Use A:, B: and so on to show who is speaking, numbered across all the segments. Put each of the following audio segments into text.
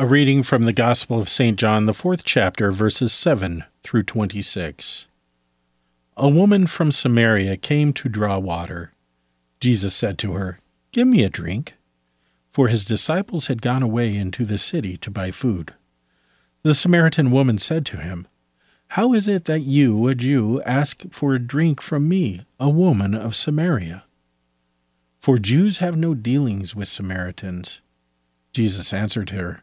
A: A reading from the Gospel of St. John, the fourth chapter, verses 7 through 26. A woman from Samaria came to draw water. Jesus said to her, Give me a drink. For his disciples had gone away into the city to buy food. The Samaritan woman said to him, How is it that you, a Jew, ask for a drink from me, a woman of Samaria? For Jews have no dealings with Samaritans. Jesus answered her,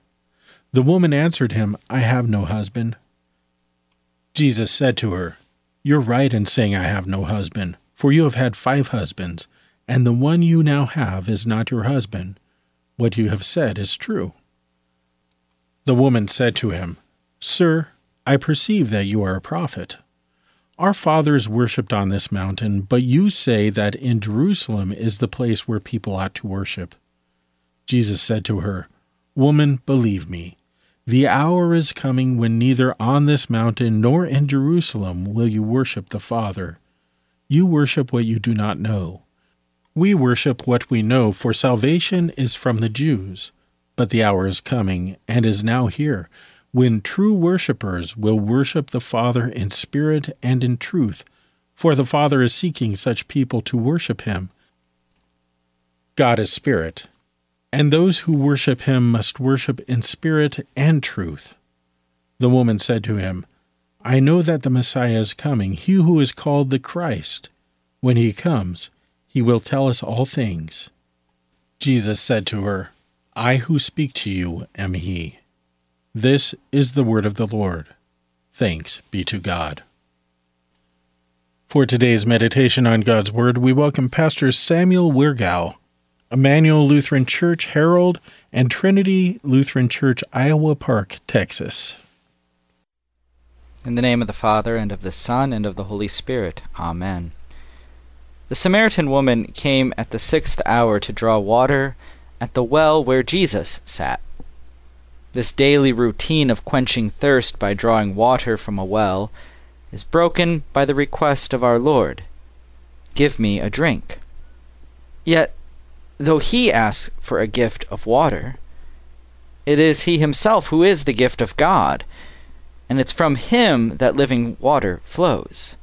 A: The woman answered him, I have no husband. Jesus said to her, You're right in saying I have no husband, for you have had five husbands, and the one you now have is not your husband. What you have said is true. The woman said to him, Sir, I perceive that you are a prophet. Our fathers worshipped on this mountain, but you say that in Jerusalem is the place where people ought to worship. Jesus said to her, Woman, believe me, the hour is coming when neither on this mountain nor in Jerusalem will you worship the Father. You worship what you do not know. We worship what we know, for salvation is from the Jews. But the hour is coming, and is now here, when true worshippers will worship the Father in spirit and in truth, for the Father is seeking such people to worship him. God is spirit and those who worship him must worship in spirit and truth. The woman said to him, I know that the Messiah is coming, he who is called the Christ. When he comes, he will tell us all things. Jesus said to her, I who speak to you am he. This is the word of the Lord. Thanks be to God. For today's meditation on God's Word, we welcome Pastor Samuel Wirgau. Emmanuel Lutheran Church Harrold, and Trinity Lutheran Church, Iowa Park, Texas.
B: In the name of the Father, and of the Son, and of the Holy Spirit. Amen. The Samaritan woman came at the sixth hour to draw water at the well where Jesus sat. This daily routine of quenching thirst by drawing water from a well is broken by the request of our Lord Give me a drink. Yet though he asks for a gift of water, it is he himself who is the gift of God, and it's from him that living water flows.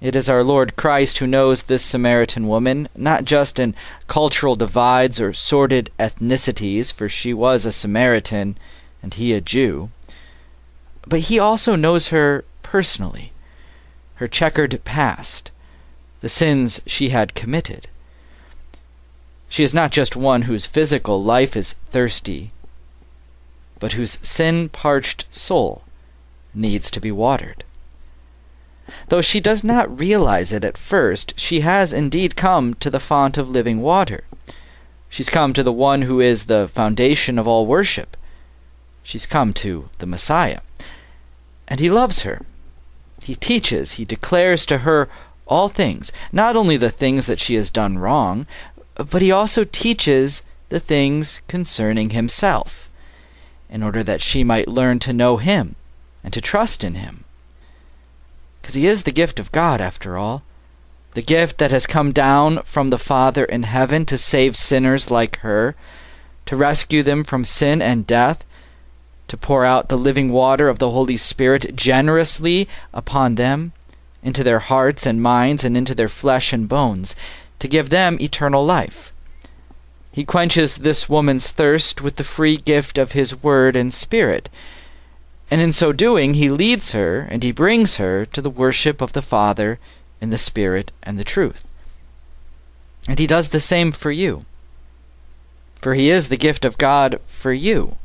B: It is our Lord Christ who knows this Samaritan woman, not just in cultural divides or sordid ethnicities, for she was a Samaritan and he a Jew, but he also knows her personally, her checkered past, the sins she had committed. She is not just one whose physical life is thirsty, but whose sin parched soul needs to be watered. Though she does not realize it at first, she has indeed come to the font of living water. She's come to the one who is the foundation of all worship. She's come to the Messiah. And he loves her. He teaches, he declares to her all things, not only the things that she has done wrong, but he also teaches the things concerning himself, in order that she might learn to know him and to trust in him. Because he is the gift of God, after all, the gift that has come down from the Father in heaven to save sinners like her, to rescue them from sin and death, to pour out the living water of the Holy Spirit generously upon them, into their hearts and minds, and into their flesh and bones to give them eternal life. He quenches this woman's thirst with the free gift of his word and spirit, And in so doing, he leads her and he brings her to the worship of the Father in the Spirit and the truth. And he does the same for you. For he is the gift of God for you.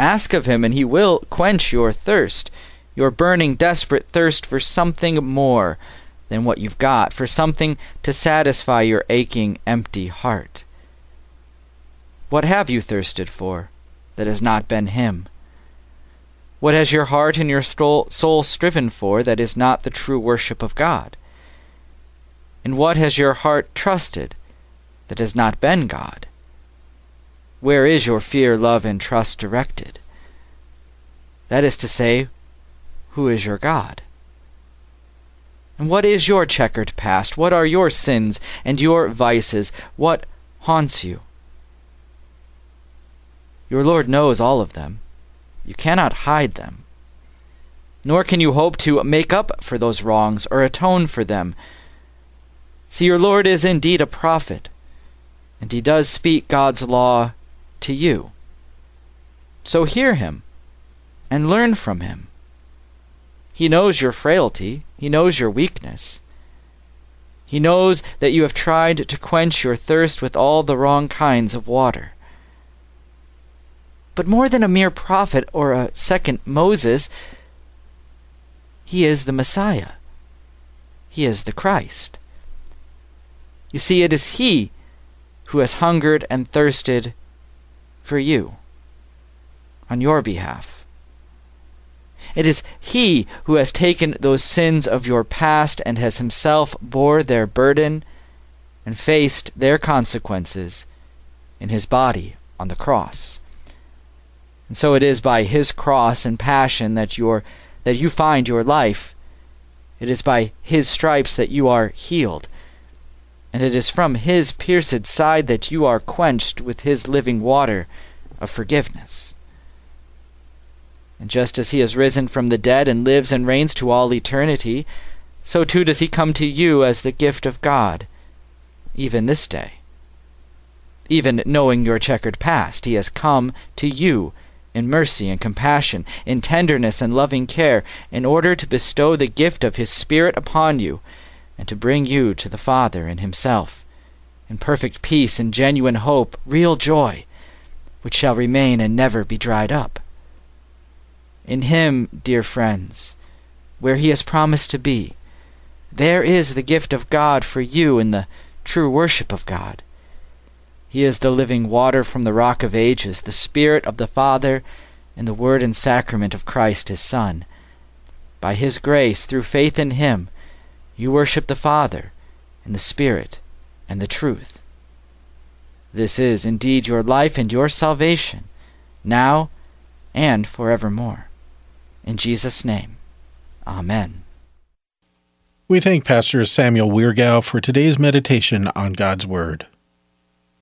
B: Ask of him, and he will quench your thirst, your burning, desperate thirst for something more than what you've got, for something to satisfy your aching, empty heart. What have you thirsted for that has not been him? What has your heart and your soul striven for that is not the true worship of God? And what has your heart trusted that has not been God? Where is your fear, love, and trust directed? That is to say, who is your God? And what is your checkered past? What are your sins and your vices? What haunts you? Your Lord knows all of them. You cannot hide them. Nor can you hope to make up for those wrongs or atone for them. See, your Lord is indeed a prophet, and he does speak God's law to you. So hear him and learn from him. He knows your frailty, he knows your weakness. He knows that you have tried to quench your thirst with all the wrong kinds of water. But more than a mere prophet or a second Moses, he is the Messiah. He is the Christ. You see, it is he who has hungered and thirsted for you on your behalf. It is He who has taken those sins of your past and has Himself bore their burden and faced their consequences in His body on the cross. And so it is by His cross and passion that, you that you find your life. It is by His stripes that you are healed and it is from his pierced side that you are quenched with his living water of forgiveness. And just as he has risen from the dead and lives and reigns to all eternity, so too does he come to you as the gift of God, even this day. Even knowing your checkered past, he has come to you in mercy and compassion, in tenderness and loving care, in order to bestow the gift of his Spirit upon you and to bring you to the Father in Himself, in perfect peace and genuine hope, real joy, which shall remain and never be dried up. In Him, dear friends, where He has promised to be, there is the gift of God for you in the true worship of God. He is the living water from the rock of ages, the Spirit of the Father, and the Word and sacrament of Christ His Son. By His grace, through faith in Him, you worship the Father, and the Spirit, and the truth. This is indeed your life and your salvation, now and forevermore. In Jesus' name, Amen.
A: We thank Pastor Samuel Weirgau for today's meditation on God's Word.